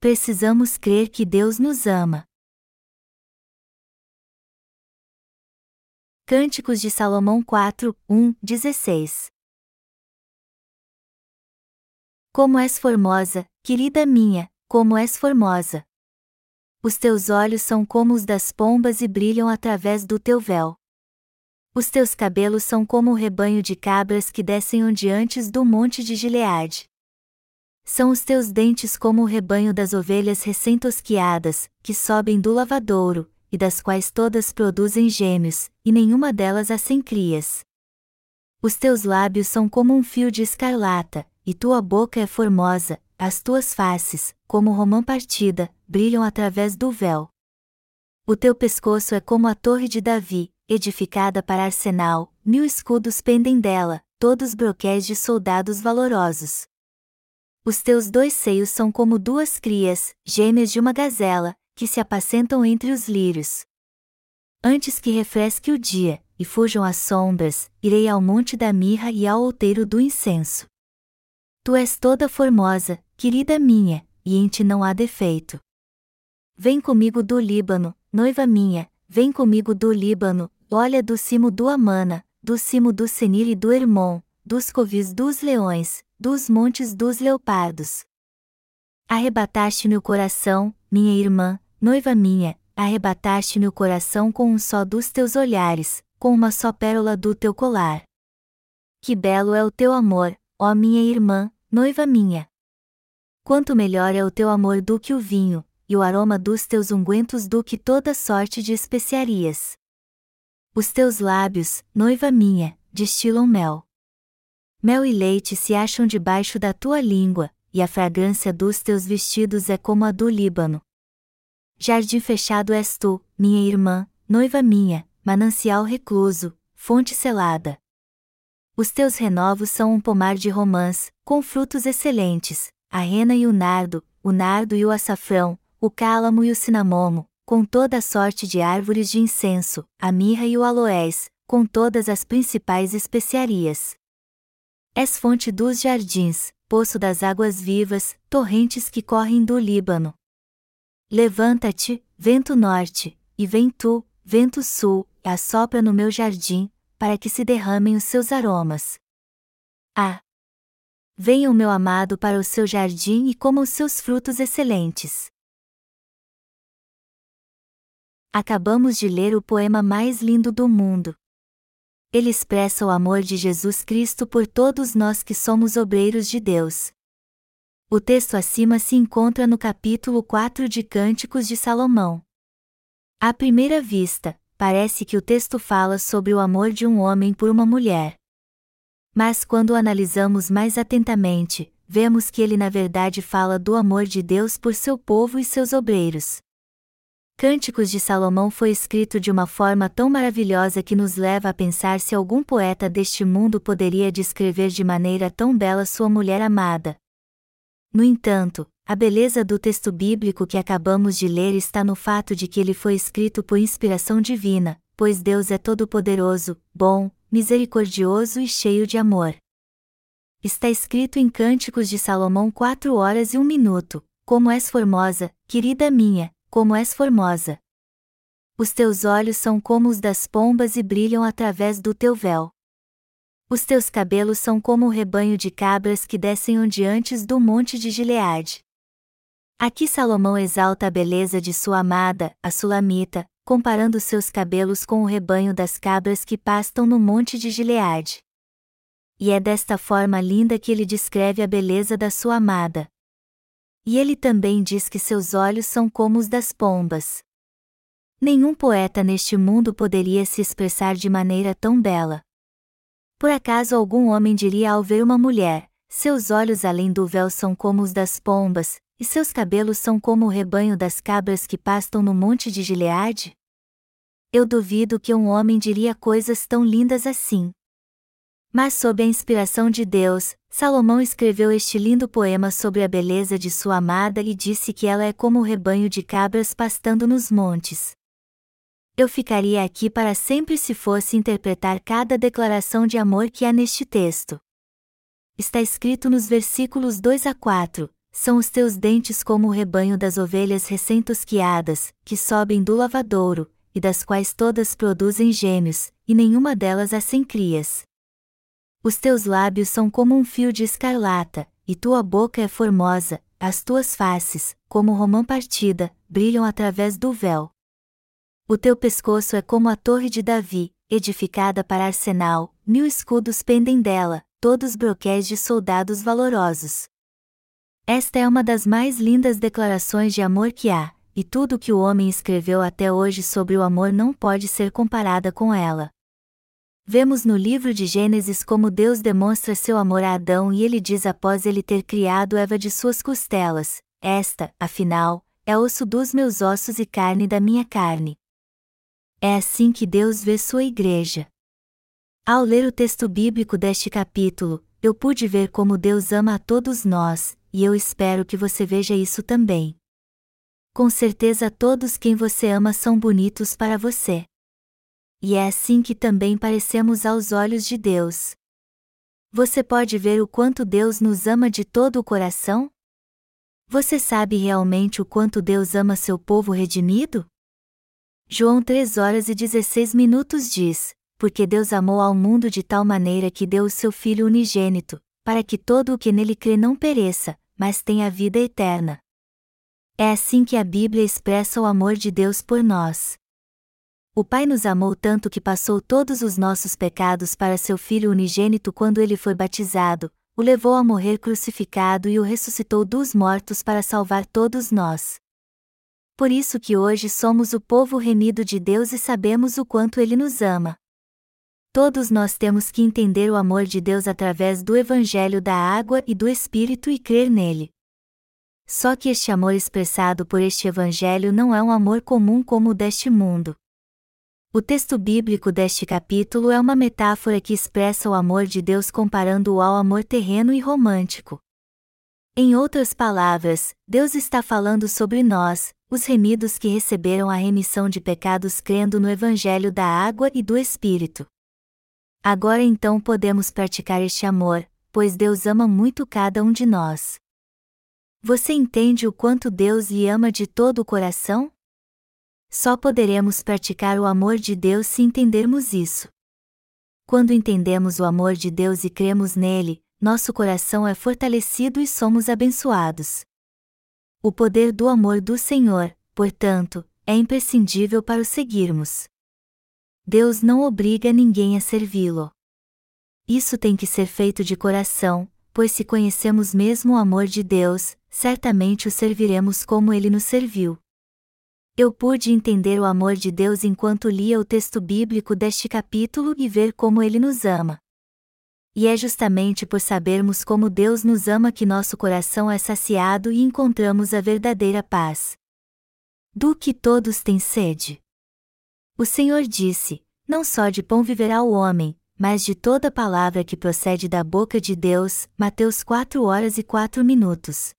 precisamos crer que Deus nos ama. Cânticos de Salomão 4, 1, 16 Como és formosa, querida minha, como és formosa! Os teus olhos são como os das pombas e brilham através do teu véu. Os teus cabelos são como o rebanho de cabras que descem ondeantes do monte de Gileade. São os teus dentes como o rebanho das ovelhas recém-tosquiadas, que sobem do lavadouro, e das quais todas produzem gêmeos, e nenhuma delas há sem crias. Os teus lábios são como um fio de escarlata, e tua boca é formosa, as tuas faces, como romã partida, brilham através do véu. O teu pescoço é como a torre de Davi, edificada para arsenal, mil escudos pendem dela, todos broquéis de soldados valorosos. Os teus dois seios são como duas crias, gêmeas de uma gazela, que se apacentam entre os lírios. Antes que refresque o dia, e fujam as sombras, irei ao monte da mirra e ao outeiro do incenso. Tu és toda formosa, querida minha, e em ti não há defeito. Vem comigo do Líbano, noiva minha, vem comigo do Líbano, olha do cimo do Amana, do cimo do Senir e do Hermon, dos covis dos leões, dos montes dos leopardos. Arrebataste-me o coração, minha irmã, Noiva minha, arrebataste-me o coração com um só dos teus olhares, com uma só pérola do teu colar. Que belo é o teu amor, ó minha irmã, noiva minha! Quanto melhor é o teu amor do que o vinho, e o aroma dos teus ungüentos do que toda sorte de especiarias. Os teus lábios, noiva minha, destilam mel. Mel e leite se acham debaixo da tua língua, e a fragrância dos teus vestidos é como a do Líbano. Jardim fechado és tu, minha irmã, noiva minha, manancial recluso, fonte selada. Os teus renovos são um pomar de romãs, com frutos excelentes, a rena e o nardo, o nardo e o açafrão, o cálamo e o cinamomo, com toda a sorte de árvores de incenso, a mirra e o aloés, com todas as principais especiarias. És fonte dos jardins, poço das águas vivas, torrentes que correm do Líbano. Levanta-te, vento norte, e vem tu, vento sul, e assopra no meu jardim, para que se derramem os seus aromas. Ah! Venha o meu amado para o seu jardim e coma os seus frutos excelentes. Acabamos de ler o poema mais lindo do mundo. Ele expressa o amor de Jesus Cristo por todos nós que somos obreiros de Deus. O texto acima se encontra no capítulo 4 de Cânticos de Salomão. À primeira vista, parece que o texto fala sobre o amor de um homem por uma mulher. Mas quando o analisamos mais atentamente, vemos que ele na verdade fala do amor de Deus por seu povo e seus obreiros. Cânticos de Salomão foi escrito de uma forma tão maravilhosa que nos leva a pensar se algum poeta deste mundo poderia descrever de maneira tão bela sua mulher amada, no entanto, a beleza do texto bíblico que acabamos de ler está no fato de que ele foi escrito por inspiração divina, pois Deus é todo-poderoso, bom, misericordioso e cheio de amor. Está escrito em Cânticos de Salomão 4 horas e um minuto: Como és formosa, querida minha, como és formosa! Os teus olhos são como os das pombas e brilham através do teu véu. Os teus cabelos são como o rebanho de cabras que descem ondeantes do monte de Gileade. Aqui Salomão exalta a beleza de sua amada, a Sulamita, comparando seus cabelos com o rebanho das cabras que pastam no monte de Gileade. E é desta forma linda que ele descreve a beleza da sua amada. E ele também diz que seus olhos são como os das pombas. Nenhum poeta neste mundo poderia se expressar de maneira tão bela. Por acaso algum homem diria ao ver uma mulher: seus olhos além do véu são como os das pombas, e seus cabelos são como o rebanho das cabras que pastam no monte de Gileade? Eu duvido que um homem diria coisas tão lindas assim. Mas sob a inspiração de Deus, Salomão escreveu este lindo poema sobre a beleza de sua amada e disse que ela é como o rebanho de cabras pastando nos montes eu ficaria aqui para sempre se fosse interpretar cada declaração de amor que há neste texto. Está escrito nos versículos 2 a 4: são os teus dentes como o rebanho das ovelhas recém-tosquiadas, que sobem do lavadouro, e das quais todas produzem gêmeos, e nenhuma delas há sem crias. Os teus lábios são como um fio de escarlata, e tua boca é formosa, as tuas faces, como romã partida, brilham através do véu. O teu pescoço é como a torre de Davi, edificada para arsenal, mil escudos pendem dela, todos broquéis de soldados valorosos. Esta é uma das mais lindas declarações de amor que há, e tudo que o homem escreveu até hoje sobre o amor não pode ser comparada com ela. Vemos no livro de Gênesis como Deus demonstra seu amor a Adão e ele diz após ele ter criado Eva de suas costelas: Esta, afinal, é osso dos meus ossos e carne da minha carne. É assim que Deus vê sua igreja. Ao ler o texto bíblico deste capítulo, eu pude ver como Deus ama a todos nós, e eu espero que você veja isso também. Com certeza todos quem você ama são bonitos para você. E é assim que também parecemos aos olhos de Deus. Você pode ver o quanto Deus nos ama de todo o coração? Você sabe realmente o quanto Deus ama seu povo redimido? João 3 horas e 16 minutos diz: Porque Deus amou ao mundo de tal maneira que deu o seu Filho unigênito, para que todo o que nele crê não pereça, mas tenha vida eterna. É assim que a Bíblia expressa o amor de Deus por nós. O Pai nos amou tanto que passou todos os nossos pecados para seu Filho unigênito quando ele foi batizado, o levou a morrer crucificado e o ressuscitou dos mortos para salvar todos nós. Por isso que hoje somos o povo remido de Deus e sabemos o quanto ele nos ama. Todos nós temos que entender o amor de Deus através do Evangelho da água e do Espírito e crer nele. Só que este amor expressado por este Evangelho não é um amor comum como o deste mundo. O texto bíblico deste capítulo é uma metáfora que expressa o amor de Deus comparando-o ao amor terreno e romântico. Em outras palavras, Deus está falando sobre nós, os remidos que receberam a remissão de pecados crendo no Evangelho da água e do Espírito. Agora então podemos praticar este amor, pois Deus ama muito cada um de nós. Você entende o quanto Deus lhe ama de todo o coração? Só poderemos praticar o amor de Deus se entendermos isso. Quando entendemos o amor de Deus e cremos nele, nosso coração é fortalecido e somos abençoados. O poder do amor do Senhor, portanto, é imprescindível para o seguirmos. Deus não obriga ninguém a servi-lo. Isso tem que ser feito de coração, pois se conhecemos mesmo o amor de Deus, certamente o serviremos como ele nos serviu. Eu pude entender o amor de Deus enquanto lia o texto bíblico deste capítulo e ver como ele nos ama. E é justamente por sabermos como Deus nos ama que nosso coração é saciado e encontramos a verdadeira paz. Do que todos têm sede. O Senhor disse: Não só de pão viverá o homem, mas de toda palavra que procede da boca de Deus. Mateus 4 horas e 4 minutos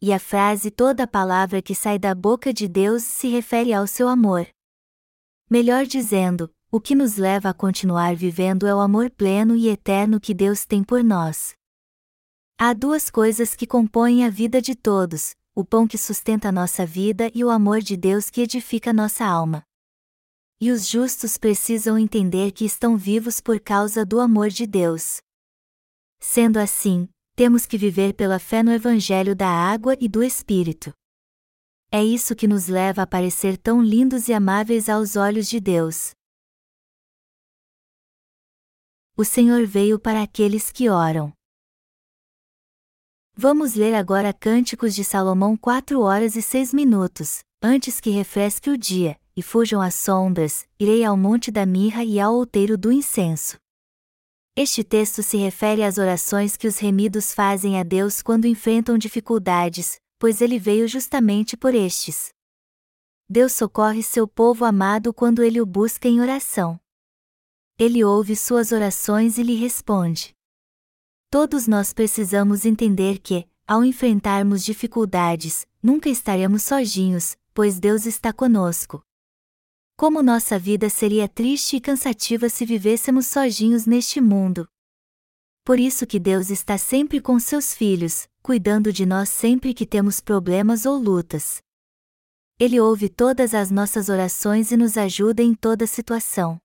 e a frase toda palavra que sai da boca de Deus se refere ao seu amor. Melhor dizendo, o que nos leva a continuar vivendo é o amor pleno e eterno que Deus tem por nós. Há duas coisas que compõem a vida de todos: o pão que sustenta nossa vida e o amor de Deus que edifica nossa alma. E os justos precisam entender que estão vivos por causa do amor de Deus. Sendo assim, temos que viver pela fé no Evangelho da água e do Espírito. É isso que nos leva a parecer tão lindos e amáveis aos olhos de Deus. O Senhor veio para aqueles que oram. Vamos ler agora Cânticos de Salomão 4 horas e 6 minutos. Antes que refresque o dia, e fujam as sombras, irei ao monte da mirra e ao outeiro do incenso. Este texto se refere às orações que os remidos fazem a Deus quando enfrentam dificuldades, pois ele veio justamente por estes. Deus socorre seu povo amado quando ele o busca em oração. Ele ouve suas orações e lhe responde. Todos nós precisamos entender que, ao enfrentarmos dificuldades, nunca estaremos sozinhos, pois Deus está conosco. Como nossa vida seria triste e cansativa se vivêssemos sozinhos neste mundo. Por isso que Deus está sempre com seus filhos, cuidando de nós sempre que temos problemas ou lutas. Ele ouve todas as nossas orações e nos ajuda em toda situação.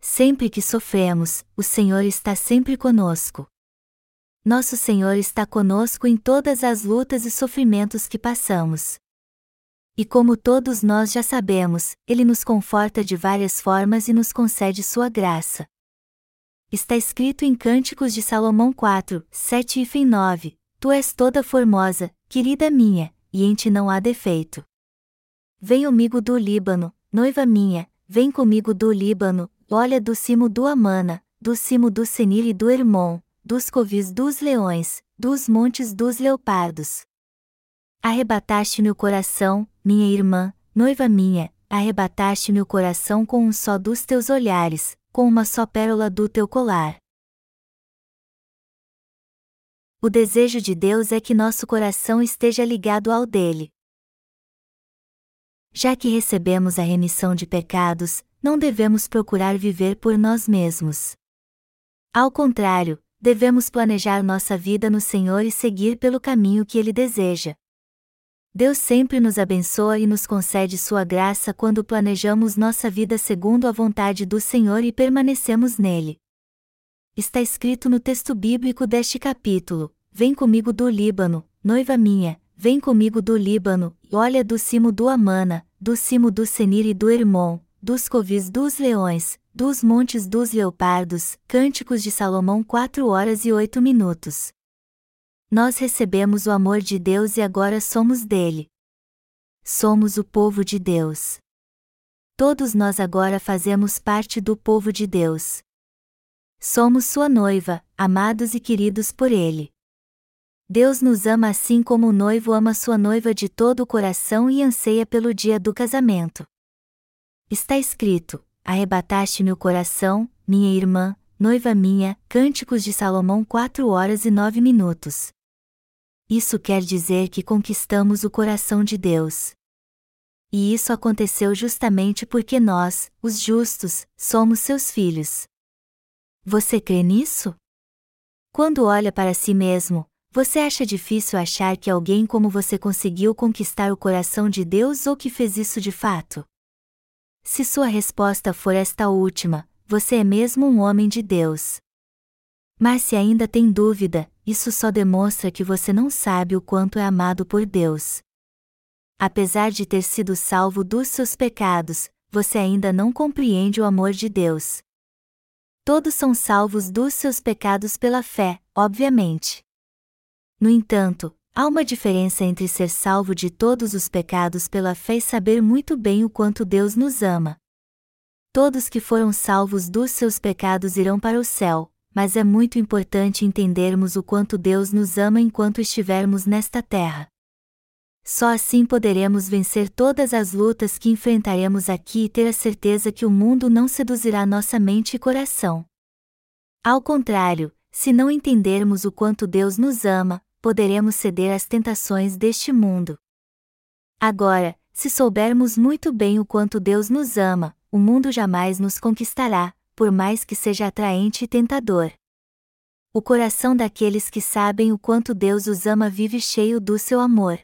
Sempre que sofremos, o Senhor está sempre conosco. Nosso Senhor está conosco em todas as lutas e sofrimentos que passamos. E como todos nós já sabemos, Ele nos conforta de várias formas e nos concede Sua graça. Está escrito em Cânticos de Salomão 4, 7 e 9: Tu és toda formosa, querida minha, e em ti não há defeito. Vem comigo do Líbano, noiva minha, vem comigo do Líbano, olha do cimo do Amana, do cimo do Senir e do Hermon, dos covis dos leões, dos montes dos leopardos. Arrebataste-me o coração, minha irmã, noiva minha, arrebataste-me o coração com um só dos teus olhares, com uma só pérola do teu colar. O desejo de Deus é que nosso coração esteja ligado ao dele. Já que recebemos a remissão de pecados, não devemos procurar viver por nós mesmos. Ao contrário, devemos planejar nossa vida no Senhor e seguir pelo caminho que Ele deseja. Deus sempre nos abençoa e nos concede Sua graça quando planejamos nossa vida segundo a vontade do Senhor e permanecemos nele. Está escrito no texto bíblico deste capítulo: Vem comigo do Líbano, noiva minha, Vem comigo do Líbano, e olha do cimo do Amana, do cimo do Senir e do Hermon, dos covis dos leões, dos montes dos leopardos, Cânticos de Salomão 4 horas e 8 minutos. Nós recebemos o amor de Deus e agora somos dele. Somos o povo de Deus. Todos nós agora fazemos parte do povo de Deus. Somos sua noiva, amados e queridos por ele. Deus nos ama assim como o noivo ama sua noiva de todo o coração e anseia pelo dia do casamento. Está escrito: Arrebataste-me o coração, minha irmã, noiva minha, Cânticos de Salomão 4 horas e 9 minutos. Isso quer dizer que conquistamos o coração de Deus. E isso aconteceu justamente porque nós, os justos, somos seus filhos. Você crê nisso? Quando olha para si mesmo, você acha difícil achar que alguém como você conseguiu conquistar o coração de Deus ou que fez isso de fato? Se sua resposta for esta última, você é mesmo um homem de Deus. Mas se ainda tem dúvida, isso só demonstra que você não sabe o quanto é amado por Deus. Apesar de ter sido salvo dos seus pecados, você ainda não compreende o amor de Deus. Todos são salvos dos seus pecados pela fé, obviamente. No entanto, há uma diferença entre ser salvo de todos os pecados pela fé e saber muito bem o quanto Deus nos ama. Todos que foram salvos dos seus pecados irão para o céu, mas é muito importante entendermos o quanto Deus nos ama enquanto estivermos nesta terra. Só assim poderemos vencer todas as lutas que enfrentaremos aqui e ter a certeza que o mundo não seduzirá nossa mente e coração. Ao contrário, se não entendermos o quanto Deus nos ama, poderemos ceder às tentações deste mundo. Agora, se soubermos muito bem o quanto Deus nos ama, o mundo jamais nos conquistará, por mais que seja atraente e tentador. O coração daqueles que sabem o quanto Deus os ama vive cheio do seu amor.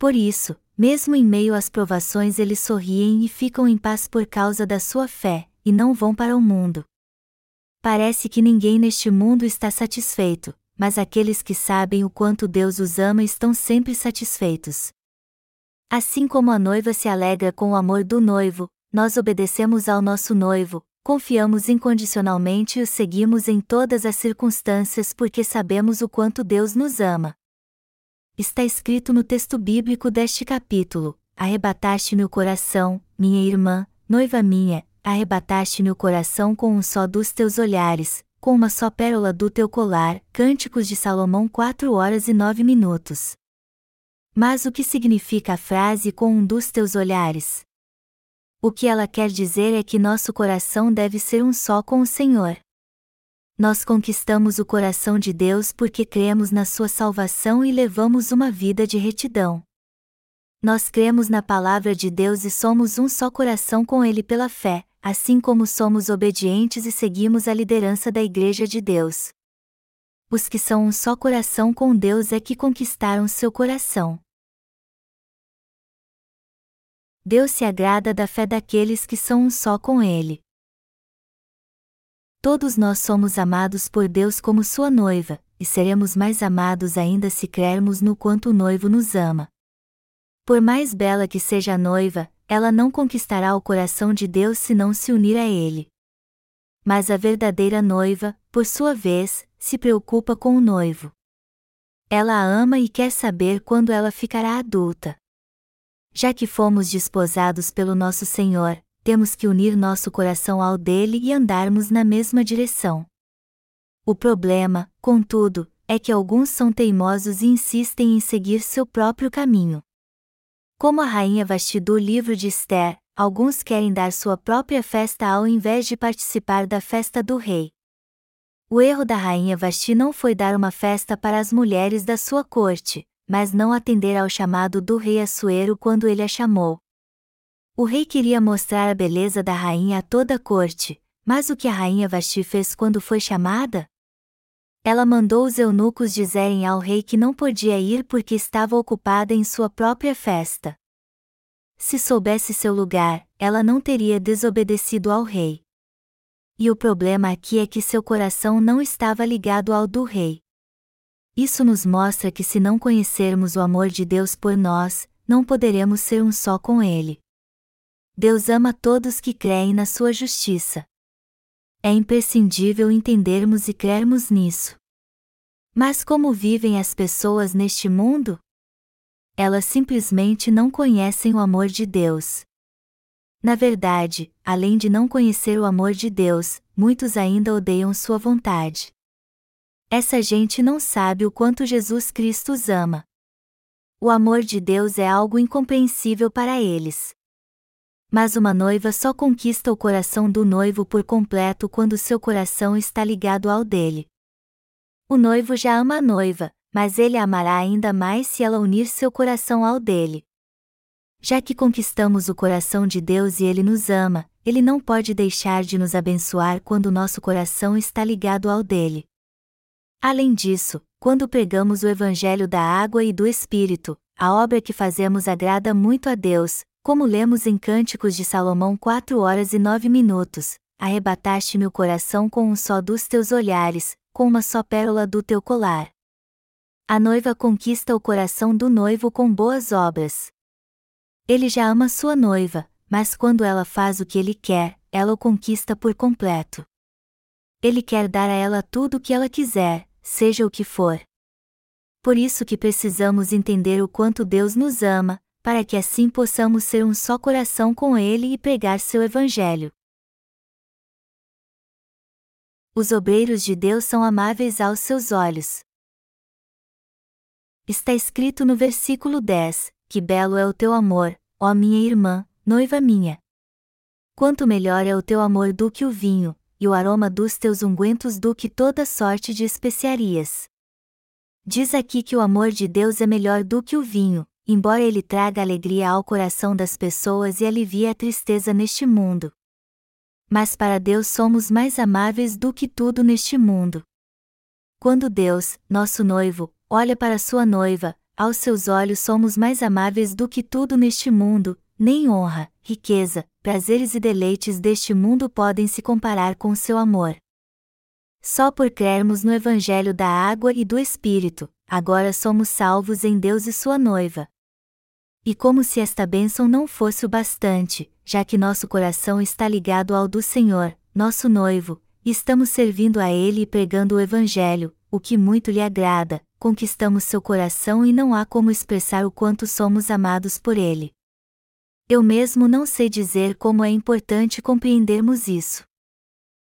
Por isso, mesmo em meio às provações eles sorriem e ficam em paz por causa da sua fé, e não vão para o mundo. Parece que ninguém neste mundo está satisfeito, mas aqueles que sabem o quanto Deus os ama estão sempre satisfeitos. Assim como a noiva se alegra com o amor do noivo, nós obedecemos ao nosso noivo, confiamos incondicionalmente e o seguimos em todas as circunstâncias porque sabemos o quanto Deus nos ama. Está escrito no texto bíblico deste capítulo: Arrebataste-me o coração, minha irmã, noiva minha, arrebataste-me o coração com um só dos teus olhares, com uma só pérola do teu colar, Cânticos de Salomão 4 horas e 9 minutos. Mas o que significa a frase com um dos teus olhares? O que ela quer dizer é que nosso coração deve ser um só com o Senhor. Nós conquistamos o coração de Deus porque cremos na sua salvação e levamos uma vida de retidão. Nós cremos na palavra de Deus e somos um só coração com Ele pela fé, assim como somos obedientes e seguimos a liderança da Igreja de Deus. os que são um só coração com Deus é que conquistaram seu coração. Deus se agrada da fé daqueles que são um só com Ele. Todos nós somos amados por Deus como sua noiva, e seremos mais amados ainda se crermos no quanto o noivo nos ama. Por mais bela que seja a noiva, ela não conquistará o coração de Deus se não se unir a Ele. Mas a verdadeira noiva, por sua vez, se preocupa com o noivo. Ela ama e quer saber quando ela ficará adulta. Já que fomos desposados pelo nosso Senhor, temos que unir nosso coração ao dele e andarmos na mesma direção. O problema, contudo, é que alguns são teimosos e insistem em seguir seu próprio caminho. Como a rainha Vasti do livro de Esther, alguns querem dar sua própria festa ao invés de participar da festa do rei. O erro da rainha Vasti não foi dar uma festa para as mulheres da sua corte, mas não atender ao chamado do rei Assuero quando ele a chamou. O rei queria mostrar a beleza da rainha a toda a corte, mas o que a rainha Vasti fez quando foi chamada? Ela mandou os eunucos dizerem ao rei que não podia ir porque estava ocupada em sua própria festa. Se soubesse seu lugar, ela não teria desobedecido ao rei. E o problema aqui é que seu coração não estava ligado ao do rei. Isso nos mostra que se não conhecermos o amor de Deus por nós, não poderemos ser um só com Ele. Deus ama todos que creem na sua justiça. É imprescindível entendermos e crermos nisso. Mas como vivem as pessoas neste mundo? Elas simplesmente não conhecem o amor de Deus. Na verdade, além de não conhecer o amor de Deus, muitos ainda odeiam sua vontade. Essa gente não sabe o quanto Jesus Cristo os ama. O amor de Deus é algo incompreensível para eles. Mas uma noiva só conquista o coração do noivo por completo quando seu coração está ligado ao dele. O noivo já ama a noiva, mas ele amará ainda mais se ela unir seu coração ao dele. Já que conquistamos o coração de Deus e Ele nos ama, Ele não pode deixar de nos abençoar quando nosso coração está ligado ao dele. Além disso, quando pregamos o Evangelho da água e do Espírito, a obra que fazemos agrada muito a Deus, como lemos em Cânticos de Salomão 4 horas e 9 minutos. Arrebataste-me o coração com um só dos teus olhares, com uma só pérola do teu colar. A noiva conquista o coração do noivo com boas obras. Ele já ama sua noiva, mas quando ela faz o que ele quer, ela o conquista por completo. Ele quer dar a ela tudo o que ela quiser, seja o que for. Por isso que precisamos entender o quanto Deus nos ama, para que assim possamos ser um só coração com Ele e pregar seu Evangelho. Os obreiros de Deus são amáveis aos seus olhos. Está escrito no versículo 10: que belo é o teu amor, ó minha irmã, noiva minha. Quanto melhor é o teu amor do que o vinho, e o aroma dos teus ungüentos do que toda sorte de especiarias. Diz aqui que o amor de Deus é melhor do que o vinho, embora ele traga alegria ao coração das pessoas e alivie a tristeza neste mundo. Mas para Deus somos mais amáveis do que tudo neste mundo. Quando Deus, nosso noivo, olha para sua noiva, aos seus olhos somos mais amáveis do que tudo neste mundo, nem honra, riqueza, prazeres e deleites deste mundo podem se comparar com seu amor. Só por crermos no Evangelho da água e do Espírito, agora somos salvos em Deus e sua noiva. E como se esta bênção não fosse o bastante, já que nosso coração está ligado ao do Senhor, nosso noivo, estamos servindo a Ele e pregando o Evangelho, o que muito lhe agrada, conquistamos seu coração e não há como expressar o quanto somos amados por ele. Eu mesmo não sei dizer como é importante compreendermos isso.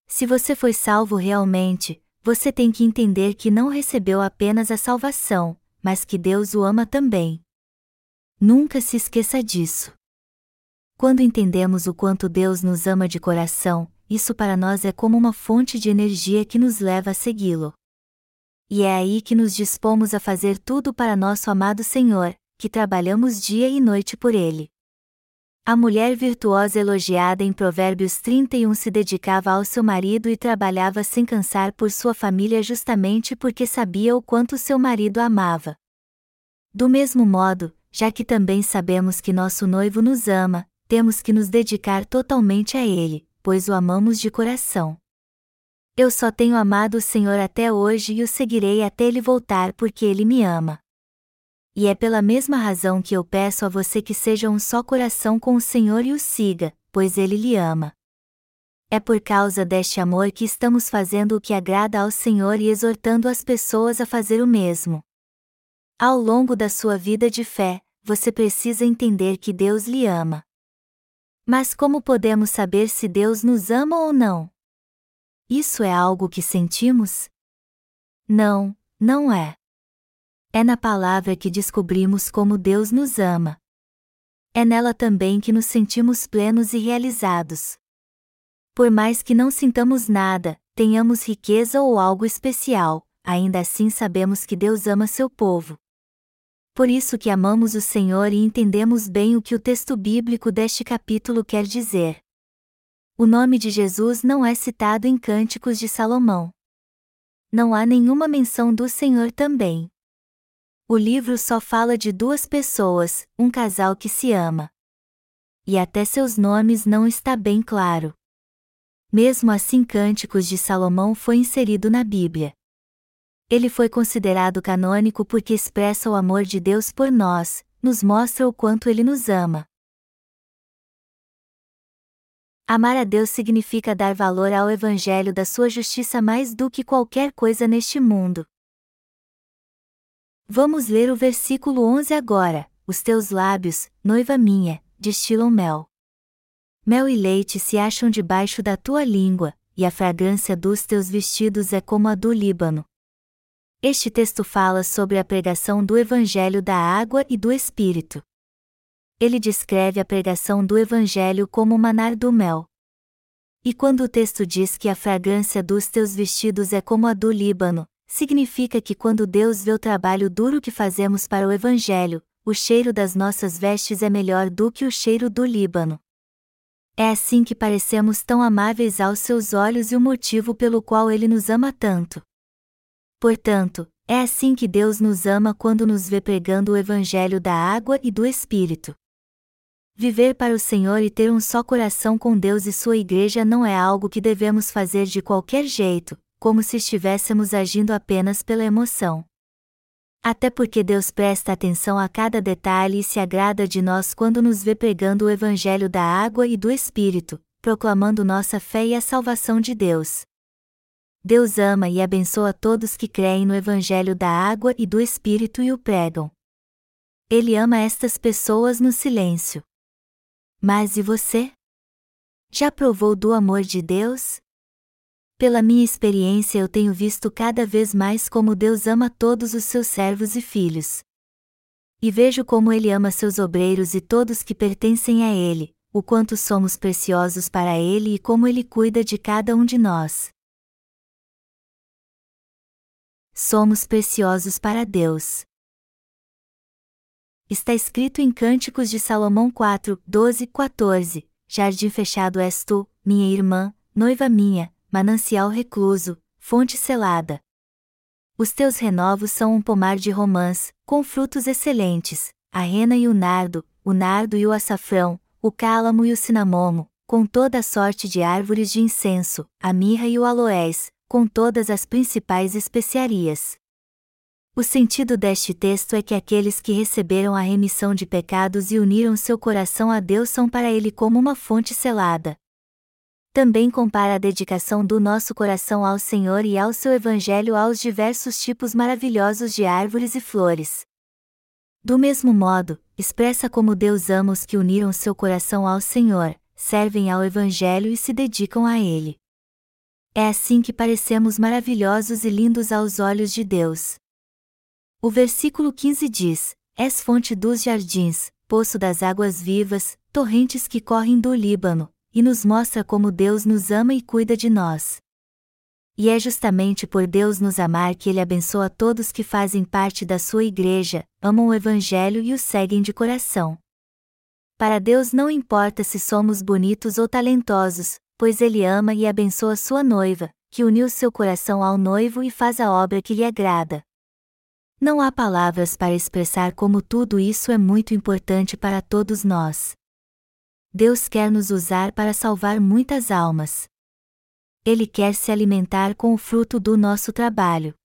Se você foi salvo realmente, você tem que entender que não recebeu apenas a salvação, mas que Deus o ama também. Nunca se esqueça disso. Quando entendemos o quanto Deus nos ama de coração, isso para nós é como uma fonte de energia que nos leva a segui-lo. E é aí que nos dispomos a fazer tudo para nosso amado Senhor, que trabalhamos dia e noite por Ele. A mulher virtuosa elogiada em Provérbios 31 se dedicava ao seu marido e trabalhava sem cansar por sua família justamente porque sabia o quanto seu marido a amava. Do mesmo modo, já que também sabemos que nosso noivo nos ama, temos que nos dedicar totalmente a ele, pois o amamos de coração. Eu só tenho amado o Senhor até hoje e o seguirei até ele voltar porque ele me ama. E é pela mesma razão que eu peço a você que seja um só coração com o Senhor e o siga, pois ele lhe ama. É por causa deste amor que estamos fazendo o que agrada ao Senhor e exortando as pessoas a fazer o mesmo. Ao longo da sua vida de fé, você precisa entender que Deus lhe ama. Mas como podemos saber se Deus nos ama ou não? Isso é algo que sentimos? Não, não é. É na palavra que descobrimos como Deus nos ama. É nela também que nos sentimos plenos e realizados. Por mais que não sintamos nada, tenhamos riqueza ou algo especial, ainda assim sabemos que Deus ama seu povo. Por isso que amamos o Senhor e entendemos bem o que o texto bíblico deste capítulo quer dizer. O nome de Jesus não é citado em Cânticos de Salomão. Não há nenhuma menção do Senhor também. O livro só fala de duas pessoas, um casal que se ama. E até seus nomes não está bem claro. Mesmo assim, Cânticos de Salomão foi inserido na Bíblia. Ele foi considerado canônico porque expressa o amor de Deus por nós, nos mostra o quanto ele nos ama. Amar a Deus significa dar valor ao Evangelho da sua justiça mais do que qualquer coisa neste mundo. Vamos ler o versículo 11 agora. Os teus lábios, noiva minha, destilam mel. Mel e leite se acham debaixo da tua língua, e a fragrância dos teus vestidos é como a do Líbano. Este texto fala sobre a pregação do Evangelho da água e do Espírito. Ele descreve a pregação do Evangelho como o manar do mel. E quando o texto diz que a fragrância dos teus vestidos é como a do Líbano, significa que quando Deus vê o trabalho duro que fazemos para o Evangelho, o cheiro das nossas vestes é melhor do que o cheiro do Líbano. É assim que parecemos tão amáveis aos seus olhos e o motivo pelo qual ele nos ama tanto. Portanto, é assim que Deus nos ama quando nos vê pregando o Evangelho da água e do Espírito. Viver para o Senhor e ter um só coração com Deus e sua igreja não é algo que devemos fazer de qualquer jeito, como se estivéssemos agindo apenas pela emoção. Até porque Deus presta atenção a cada detalhe e se agrada de nós quando nos vê pregando o Evangelho da água e do Espírito, proclamando nossa fé e a salvação de Deus. Deus ama e abençoa todos que creem no Evangelho da água e do Espírito e o pregam. Ele ama estas pessoas no silêncio. Mas e você? Já provou do amor de Deus? Pela minha experiência, eu tenho visto cada vez mais como Deus ama todos os seus servos e filhos. E vejo como Ele ama seus obreiros e todos que pertencem a Ele, o quanto somos preciosos para Ele e como Ele cuida de cada um de nós. Somos preciosos para Deus. Está escrito em Cânticos de Salomão 4, 12, 14: Jardim fechado és tu, minha irmã, noiva minha, manancial recluso, fonte selada. Os teus renovos são um pomar de romãs, com frutos excelentes, a rena e o nardo, o nardo e o açafrão, o cálamo e o cinamomo, com toda a sorte de árvores de incenso, a mirra e o aloés, com todas as principais especiarias. O sentido deste texto é que aqueles que receberam a remissão de pecados e uniram seu coração a Deus são para ele como uma fonte selada. Também compara a dedicação do nosso coração ao Senhor e ao seu Evangelho aos diversos tipos maravilhosos de árvores e flores. Do mesmo modo, expressa como Deus ama os que uniram seu coração ao Senhor, servem ao Evangelho e se dedicam a Ele. É assim que parecemos maravilhosos e lindos aos olhos de Deus. O versículo 15 diz: És fonte dos jardins, poço das águas vivas, torrentes que correm do Líbano, e nos mostra como Deus nos ama e cuida de nós. E é justamente por Deus nos amar que Ele abençoa todos que fazem parte da sua igreja, amam o Evangelho e o seguem de coração. Para Deus não importa se somos bonitos ou talentosos, pois Ele ama e abençoa sua noiva, que uniu seu coração ao noivo e faz a obra que lhe agrada. Não há palavras para expressar como tudo isso é muito importante para todos nós. Deus quer nos usar para salvar muitas almas. Ele quer se alimentar com o fruto do nosso trabalho.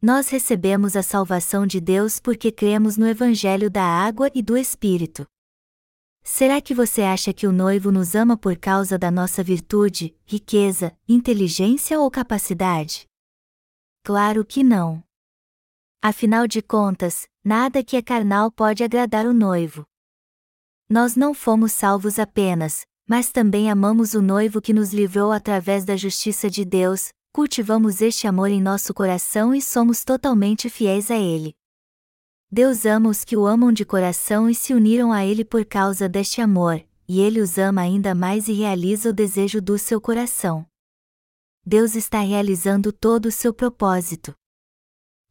Nós recebemos a salvação de Deus porque cremos no Evangelho da Água e do Espírito. Será que você acha que o noivo nos ama por causa da nossa virtude, riqueza, inteligência ou capacidade? Claro que não. Afinal de contas, nada que é carnal pode agradar o noivo. Nós não fomos salvos apenas, mas também amamos o noivo que nos livrou através da justiça de Deus, cultivamos este amor em nosso coração e somos totalmente fiéis a ele. Deus ama os que o amam de coração e se uniram a Ele por causa deste amor, e Ele os ama ainda mais e realiza o desejo do seu coração. Deus está realizando todo o seu propósito.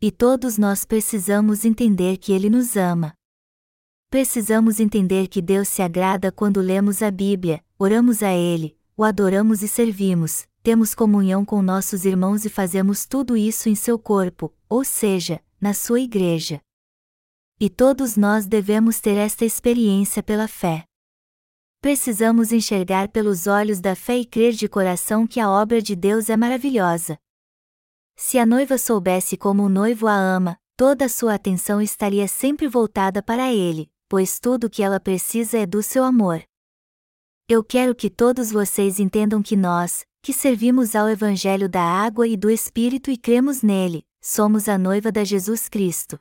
E todos nós precisamos entender que Ele nos ama. Precisamos entender que Deus se agrada quando lemos a Bíblia, oramos a Ele, o adoramos e servimos, temos comunhão com nossos irmãos e fazemos tudo isso em seu corpo, ou seja, na sua igreja. E todos nós devemos ter esta experiência pela fé. Precisamos enxergar pelos olhos da fé e crer de coração que a obra de Deus é maravilhosa. Se a noiva soubesse como o noivo a ama, toda a sua atenção estaria sempre voltada para ele, pois tudo o que ela precisa é do seu amor. Eu quero que todos vocês entendam que nós, que servimos ao Evangelho da água e do Espírito e cremos nele, somos a noiva da Jesus Cristo.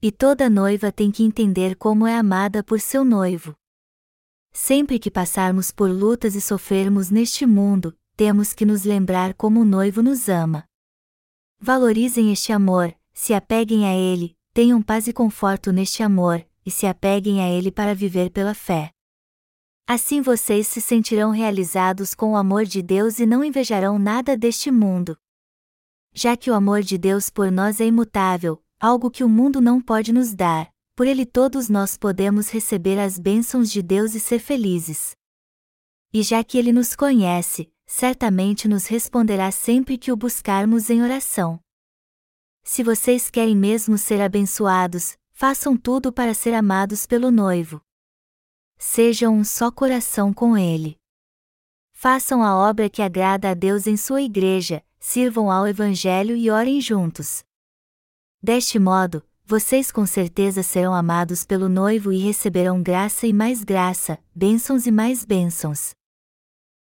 E toda noiva tem que entender como é amada por seu noivo. Sempre que passarmos por lutas e sofrermos neste mundo, temos que nos lembrar como o noivo nos ama. Valorizem este amor, se apeguem a ele, tenham paz e conforto neste amor, e se apeguem a ele para viver pela fé. Assim vocês se sentirão realizados com o amor de Deus e não invejarão nada deste mundo. Já que o amor de Deus por nós é imutável, algo que o mundo não pode nos dar, por ele todos nós podemos receber as bênçãos de Deus e ser felizes. E já que ele nos conhece, certamente nos responderá sempre que o buscarmos em oração. Se vocês querem mesmo ser abençoados, façam tudo para ser amados pelo noivo. Sejam um só coração com ele. Façam a obra que agrada a Deus em sua igreja, sirvam ao Evangelho e orem juntos. Deste modo, vocês com certeza serão amados pelo noivo e receberão graça e mais graça, bênçãos e mais bênçãos.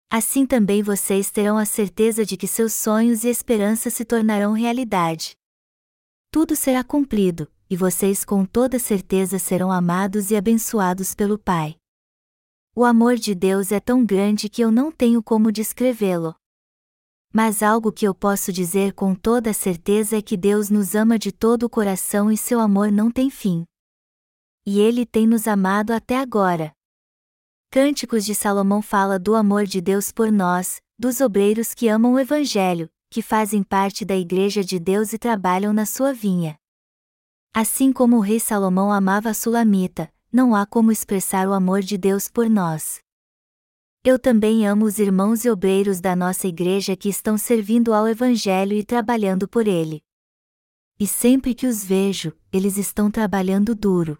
Assim também vocês terão a certeza de que seus sonhos e esperanças se tornarão realidade. Tudo será cumprido, e vocês com toda certeza serão amados e abençoados pelo Pai. O amor de Deus é tão grande que eu não tenho como descrevê-lo. Mas algo que eu posso dizer com toda certeza é que Deus nos ama de todo o coração e seu amor não tem fim. E Ele tem nos amado até agora. Cânticos de Salomão fala do amor de Deus por nós, dos obreiros que amam o Evangelho, que fazem parte da Igreja de Deus e trabalham na sua vinha. Assim como o rei Salomão amava a Sulamita, não há como expressar o amor de Deus por nós. Eu também amo os irmãos e obreiros da nossa igreja que estão servindo ao Evangelho e trabalhando por ele. E sempre que os vejo, eles estão trabalhando duro.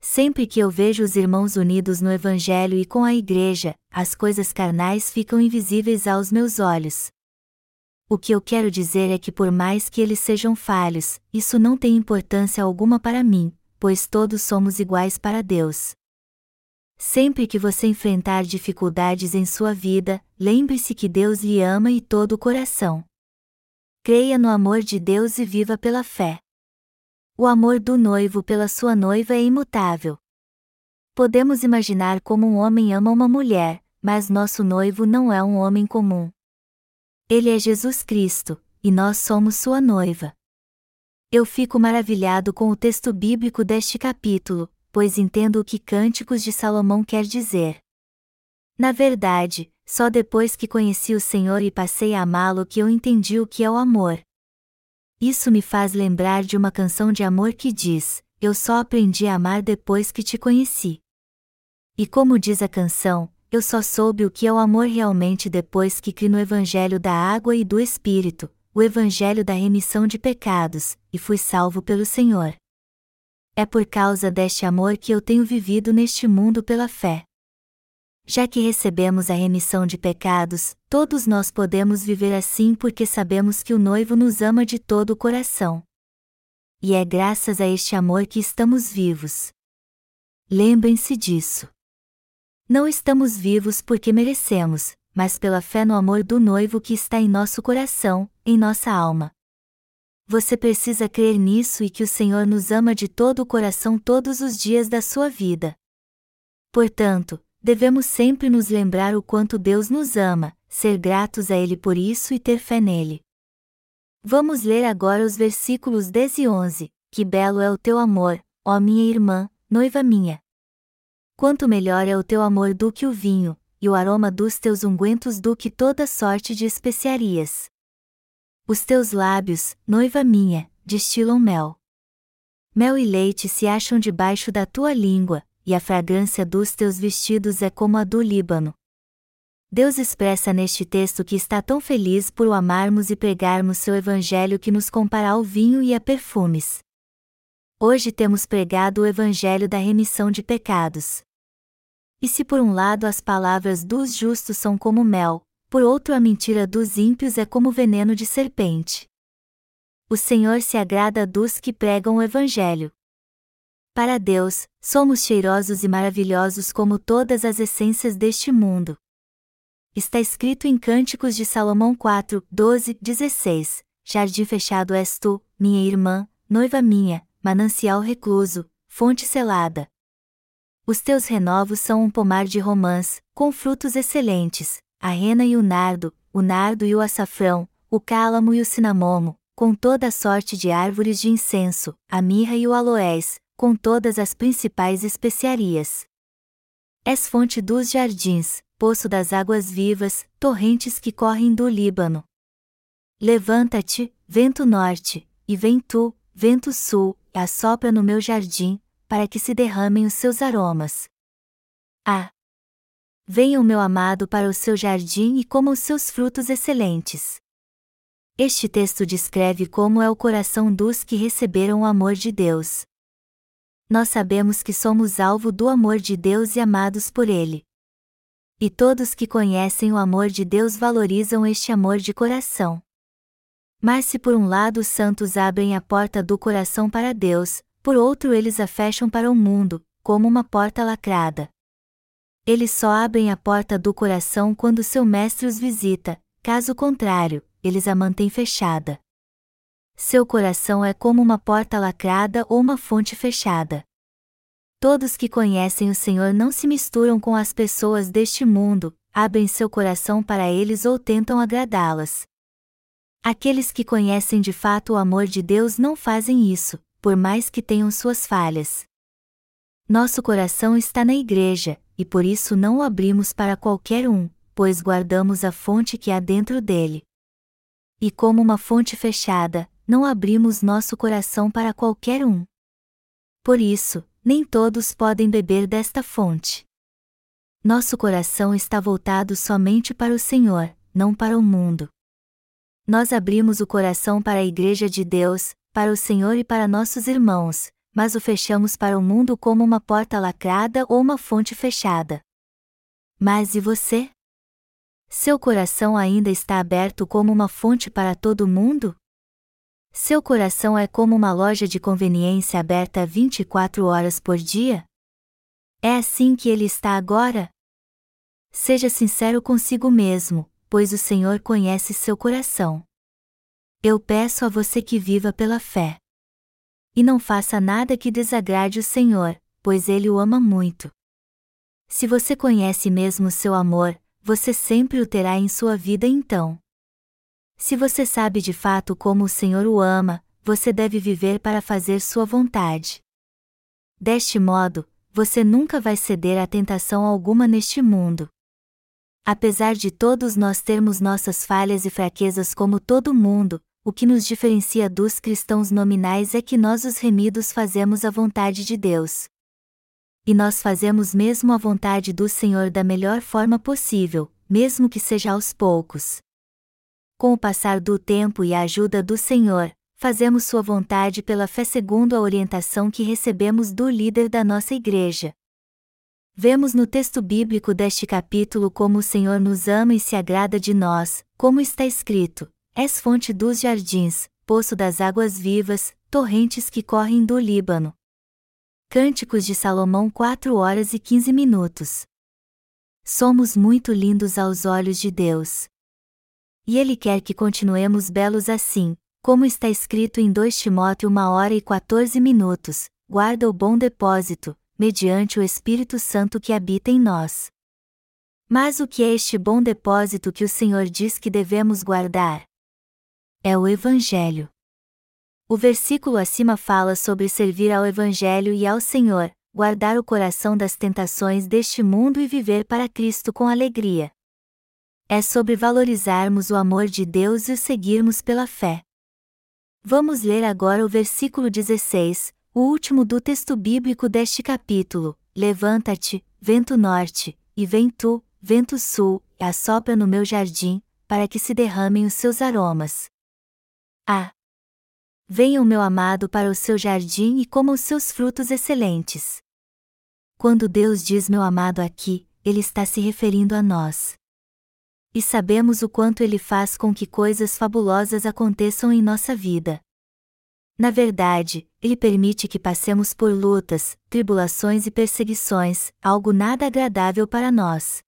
Sempre que eu vejo os irmãos unidos no Evangelho e com a igreja, as coisas carnais ficam invisíveis aos meus olhos. O que eu quero dizer é que, por mais que eles sejam falhos, isso não tem importância alguma para mim, pois todos somos iguais para Deus. Sempre que você enfrentar dificuldades em sua vida, lembre-se que Deus lhe ama e todo o coração. Creia no amor de Deus e viva pela fé. O amor do noivo pela sua noiva é imutável. Podemos imaginar como um homem ama uma mulher, mas nosso noivo não é um homem comum. Ele é Jesus Cristo, e nós somos sua noiva. Eu fico maravilhado com o texto bíblico deste capítulo, pois entendo o que Cânticos de Salomão quer dizer. Na verdade, só depois que conheci o Senhor e passei a amá-lo que eu entendi o que é o amor. Isso me faz lembrar de uma canção de amor que diz: Eu só aprendi a amar depois que te conheci. E como diz a canção, eu só soube o que é o amor realmente depois que criei no Evangelho da água e do Espírito, o Evangelho da remissão de pecados, e fui salvo pelo Senhor. É por causa deste amor que eu tenho vivido neste mundo pela fé. Já que recebemos a remissão de pecados, todos nós podemos viver assim porque sabemos que o noivo nos ama de todo o coração. E é graças a este amor que estamos vivos. Lembrem-se disso. Não estamos vivos porque merecemos, mas pela fé no amor do noivo que está em nosso coração, em nossa alma. Você precisa crer nisso e que o Senhor nos ama de todo o coração todos os dias da sua vida. Portanto, devemos sempre nos lembrar o quanto Deus nos ama, ser gratos a Ele por isso e ter fé nele. Vamos ler agora os versículos 10 e 11. Que belo é o teu amor, ó minha irmã, noiva minha. Quanto melhor é o teu amor do que o vinho, e o aroma dos teus ungüentos do que toda sorte de especiarias. Os teus lábios, noiva minha, destilam mel. Mel e leite se acham debaixo da tua língua, e a fragrância dos teus vestidos é como a do Líbano. Deus expressa neste texto que está tão feliz por o amarmos e pregarmos seu evangelho que nos compara ao vinho e a perfumes. Hoje temos pregado o evangelho da remissão de pecados. E se por um lado as palavras dos justos são como mel, por outro a mentira dos ímpios é como veneno de serpente. O Senhor se agrada dos que pregam o Evangelho. Para Deus, somos cheirosos e maravilhosos como todas as essências deste mundo. Está escrito em Cânticos de Salomão 4, 12, 16: Jardim fechado és tu, minha irmã, noiva minha, manancial recluso, fonte selada. Os teus renovos são um pomar de romãs, com frutos excelentes, a rena e o nardo, o nardo e o açafrão, o cálamo e o cinamomo, com toda a sorte de árvores de incenso, a mirra e o aloés, com todas as principais especiarias. És fonte dos jardins, poço das águas vivas, torrentes que correm do Líbano. Levanta-te, vento norte, e vem tu, vento sul, e assopra no meu jardim, para que se derramem os seus aromas. Ah! Venha o meu amado para o seu jardim e coma os seus frutos excelentes. Este texto descreve como é o coração dos que receberam o amor de Deus. Nós sabemos que somos alvo do amor de Deus e amados por Ele. E todos que conhecem o amor de Deus valorizam este amor de coração. Mas se por um lado os santos abrem a porta do coração para Deus, por outro eles a fecham para o mundo, como uma porta lacrada. Eles só abrem a porta do coração quando seu mestre os visita, caso contrário, eles a mantêm fechada. Seu coração é como uma porta lacrada ou uma fonte fechada. Todos que conhecem o Senhor não se misturam com as pessoas deste mundo, abrem seu coração para eles ou tentam agradá-las. Aqueles que conhecem de fato o amor de Deus não fazem isso, por mais que tenham suas falhas. Nosso coração está na igreja, e por isso não o abrimos para qualquer um, pois guardamos a fonte que há dentro dele. E como uma fonte fechada, não abrimos nosso coração para qualquer um. Por isso, nem todos podem beber desta fonte. Nosso coração está voltado somente para o Senhor, não para o mundo. Nós abrimos o coração para a Igreja de Deus, para o Senhor e para nossos irmãos, mas o fechamos para o mundo como uma porta lacrada ou uma fonte fechada. Mas e você? Seu coração ainda está aberto como uma fonte para todo mundo? Seu coração é como uma loja de conveniência aberta 24 horas por dia? É assim que ele está agora? Seja sincero consigo mesmo, pois o Senhor conhece seu coração. Eu peço a você que viva pela fé. E não faça nada que desagrade o Senhor, pois Ele o ama muito. Se você conhece mesmo seu amor, você sempre o terá em sua vida então. Se você sabe de fato como o Senhor o ama, você deve viver para fazer sua vontade. Deste modo, você nunca vai ceder a tentação alguma neste mundo. Apesar de todos nós termos nossas falhas e fraquezas como todo mundo, o que nos diferencia dos cristãos nominais é que nós, os remidos, fazemos a vontade de Deus. E nós fazemos mesmo a vontade do Senhor da melhor forma possível, mesmo que seja aos poucos. Com o passar do tempo e a ajuda do Senhor, fazemos Sua vontade pela fé segundo a orientação que recebemos do líder da nossa igreja. Vemos no texto bíblico deste capítulo como o Senhor nos ama e se agrada de nós, como está escrito: És fonte dos jardins, poço das águas vivas, torrentes que correm do Líbano. Cânticos de Salomão 4 horas e 15 minutos. Somos muito lindos aos olhos de Deus. E Ele quer que continuemos belos assim, como está escrito em 2 Timóteo 1 hora e 14 minutos, guarda o bom depósito, mediante o Espírito Santo que habita em nós. Mas o que é este bom depósito que o Senhor diz que devemos guardar? É o Evangelho. O versículo acima fala sobre servir ao Evangelho e ao Senhor, guardar o coração das tentações deste mundo e viver para Cristo com alegria. É sobre valorizarmos o amor de Deus e o seguirmos pela fé. Vamos ler agora o versículo 16, o último do texto bíblico deste capítulo: Levanta-te, vento norte, e vem tu, vento sul, e assopra no meu jardim, para que se derramem os seus aromas. Ah! Venha o meu amado para o seu jardim e coma os seus frutos excelentes. Quando Deus diz meu amado aqui, ele está se referindo a nós. E sabemos o quanto ele faz com que coisas fabulosas aconteçam em nossa vida. Na verdade, ele permite que passemos por lutas, tribulações e perseguições, algo nada agradável para nós.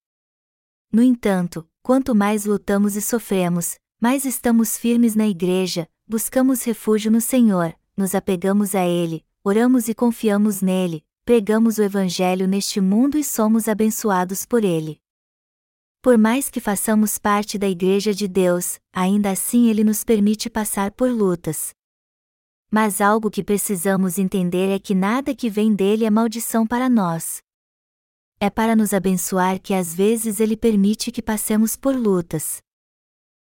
No entanto, quanto mais lutamos e sofremos, mais estamos firmes na igreja, buscamos refúgio no Senhor, nos apegamos a Ele, oramos e confiamos nele, pregamos o Evangelho neste mundo e somos abençoados por Ele. Por mais que façamos parte da Igreja de Deus, ainda assim Ele nos permite passar por lutas. Mas algo que precisamos entender é que nada que vem dele é maldição para nós. É para nos abençoar que às vezes ele permite que passemos por lutas.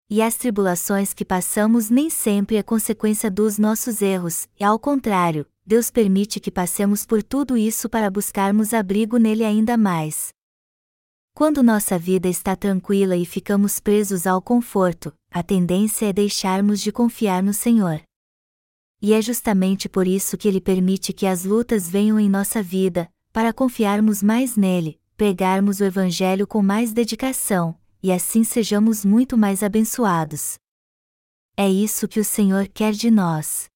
E as tribulações que passamos nem sempre é consequência dos nossos erros, e ao contrário, Deus permite que passemos por tudo isso para buscarmos abrigo nele ainda mais. Quando nossa vida está tranquila e ficamos presos ao conforto, a tendência é deixarmos de confiar no Senhor e é justamente por isso que Ele permite que as lutas venham em nossa vida, para confiarmos mais nele, pregarmos o Evangelho com mais dedicação, e assim sejamos muito mais abençoados. É isso que o Senhor quer de nós.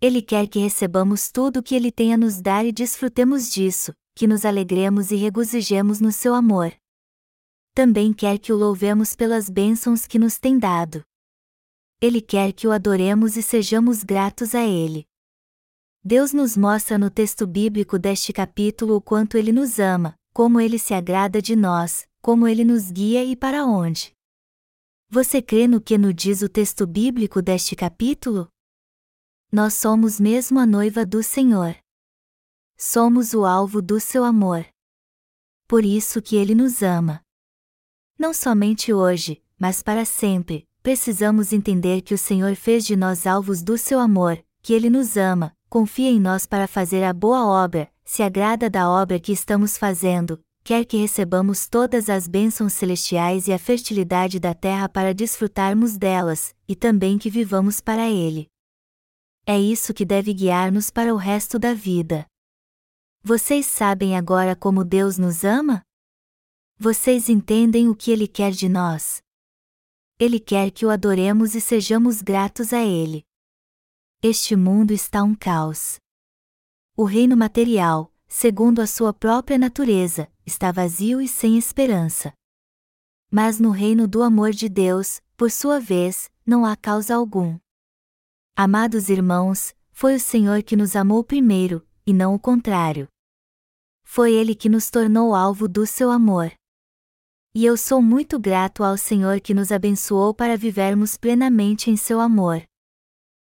Ele quer que recebamos tudo o que Ele tem a nos dar e desfrutemos disso, que nos alegremos e regozijemos no seu amor. Também quer que o louvemos pelas bênçãos que nos tem dado. Ele quer que o adoremos e sejamos gratos a Ele. Deus nos mostra no texto bíblico deste capítulo o quanto Ele nos ama, como Ele se agrada de nós, como Ele nos guia e para onde. Você crê no que nos diz o texto bíblico deste capítulo? Nós somos mesmo a noiva do Senhor. Somos o alvo do seu amor. Por isso que Ele nos ama. Não somente hoje, mas para sempre, precisamos entender que o Senhor fez de nós alvos do seu amor, que Ele nos ama, confia em nós para fazer a boa obra, se agrada da obra que estamos fazendo, quer que recebamos todas as bênçãos celestiais e a fertilidade da terra para desfrutarmos delas, e também que vivamos para Ele. É isso que deve guiar-nos para o resto da vida. Vocês sabem agora como Deus nos ama? Vocês entendem o que Ele quer de nós? Ele quer que o adoremos e sejamos gratos a Ele. Este mundo está um caos. O reino material, segundo a sua própria natureza, está vazio e sem esperança. Mas no reino do amor de Deus, por sua vez, não há causa algum. Amados irmãos, foi o Senhor que nos amou primeiro, e não o contrário. Foi Ele que nos tornou alvo do seu amor. E eu sou muito grato ao Senhor que nos abençoou para vivermos plenamente em seu amor.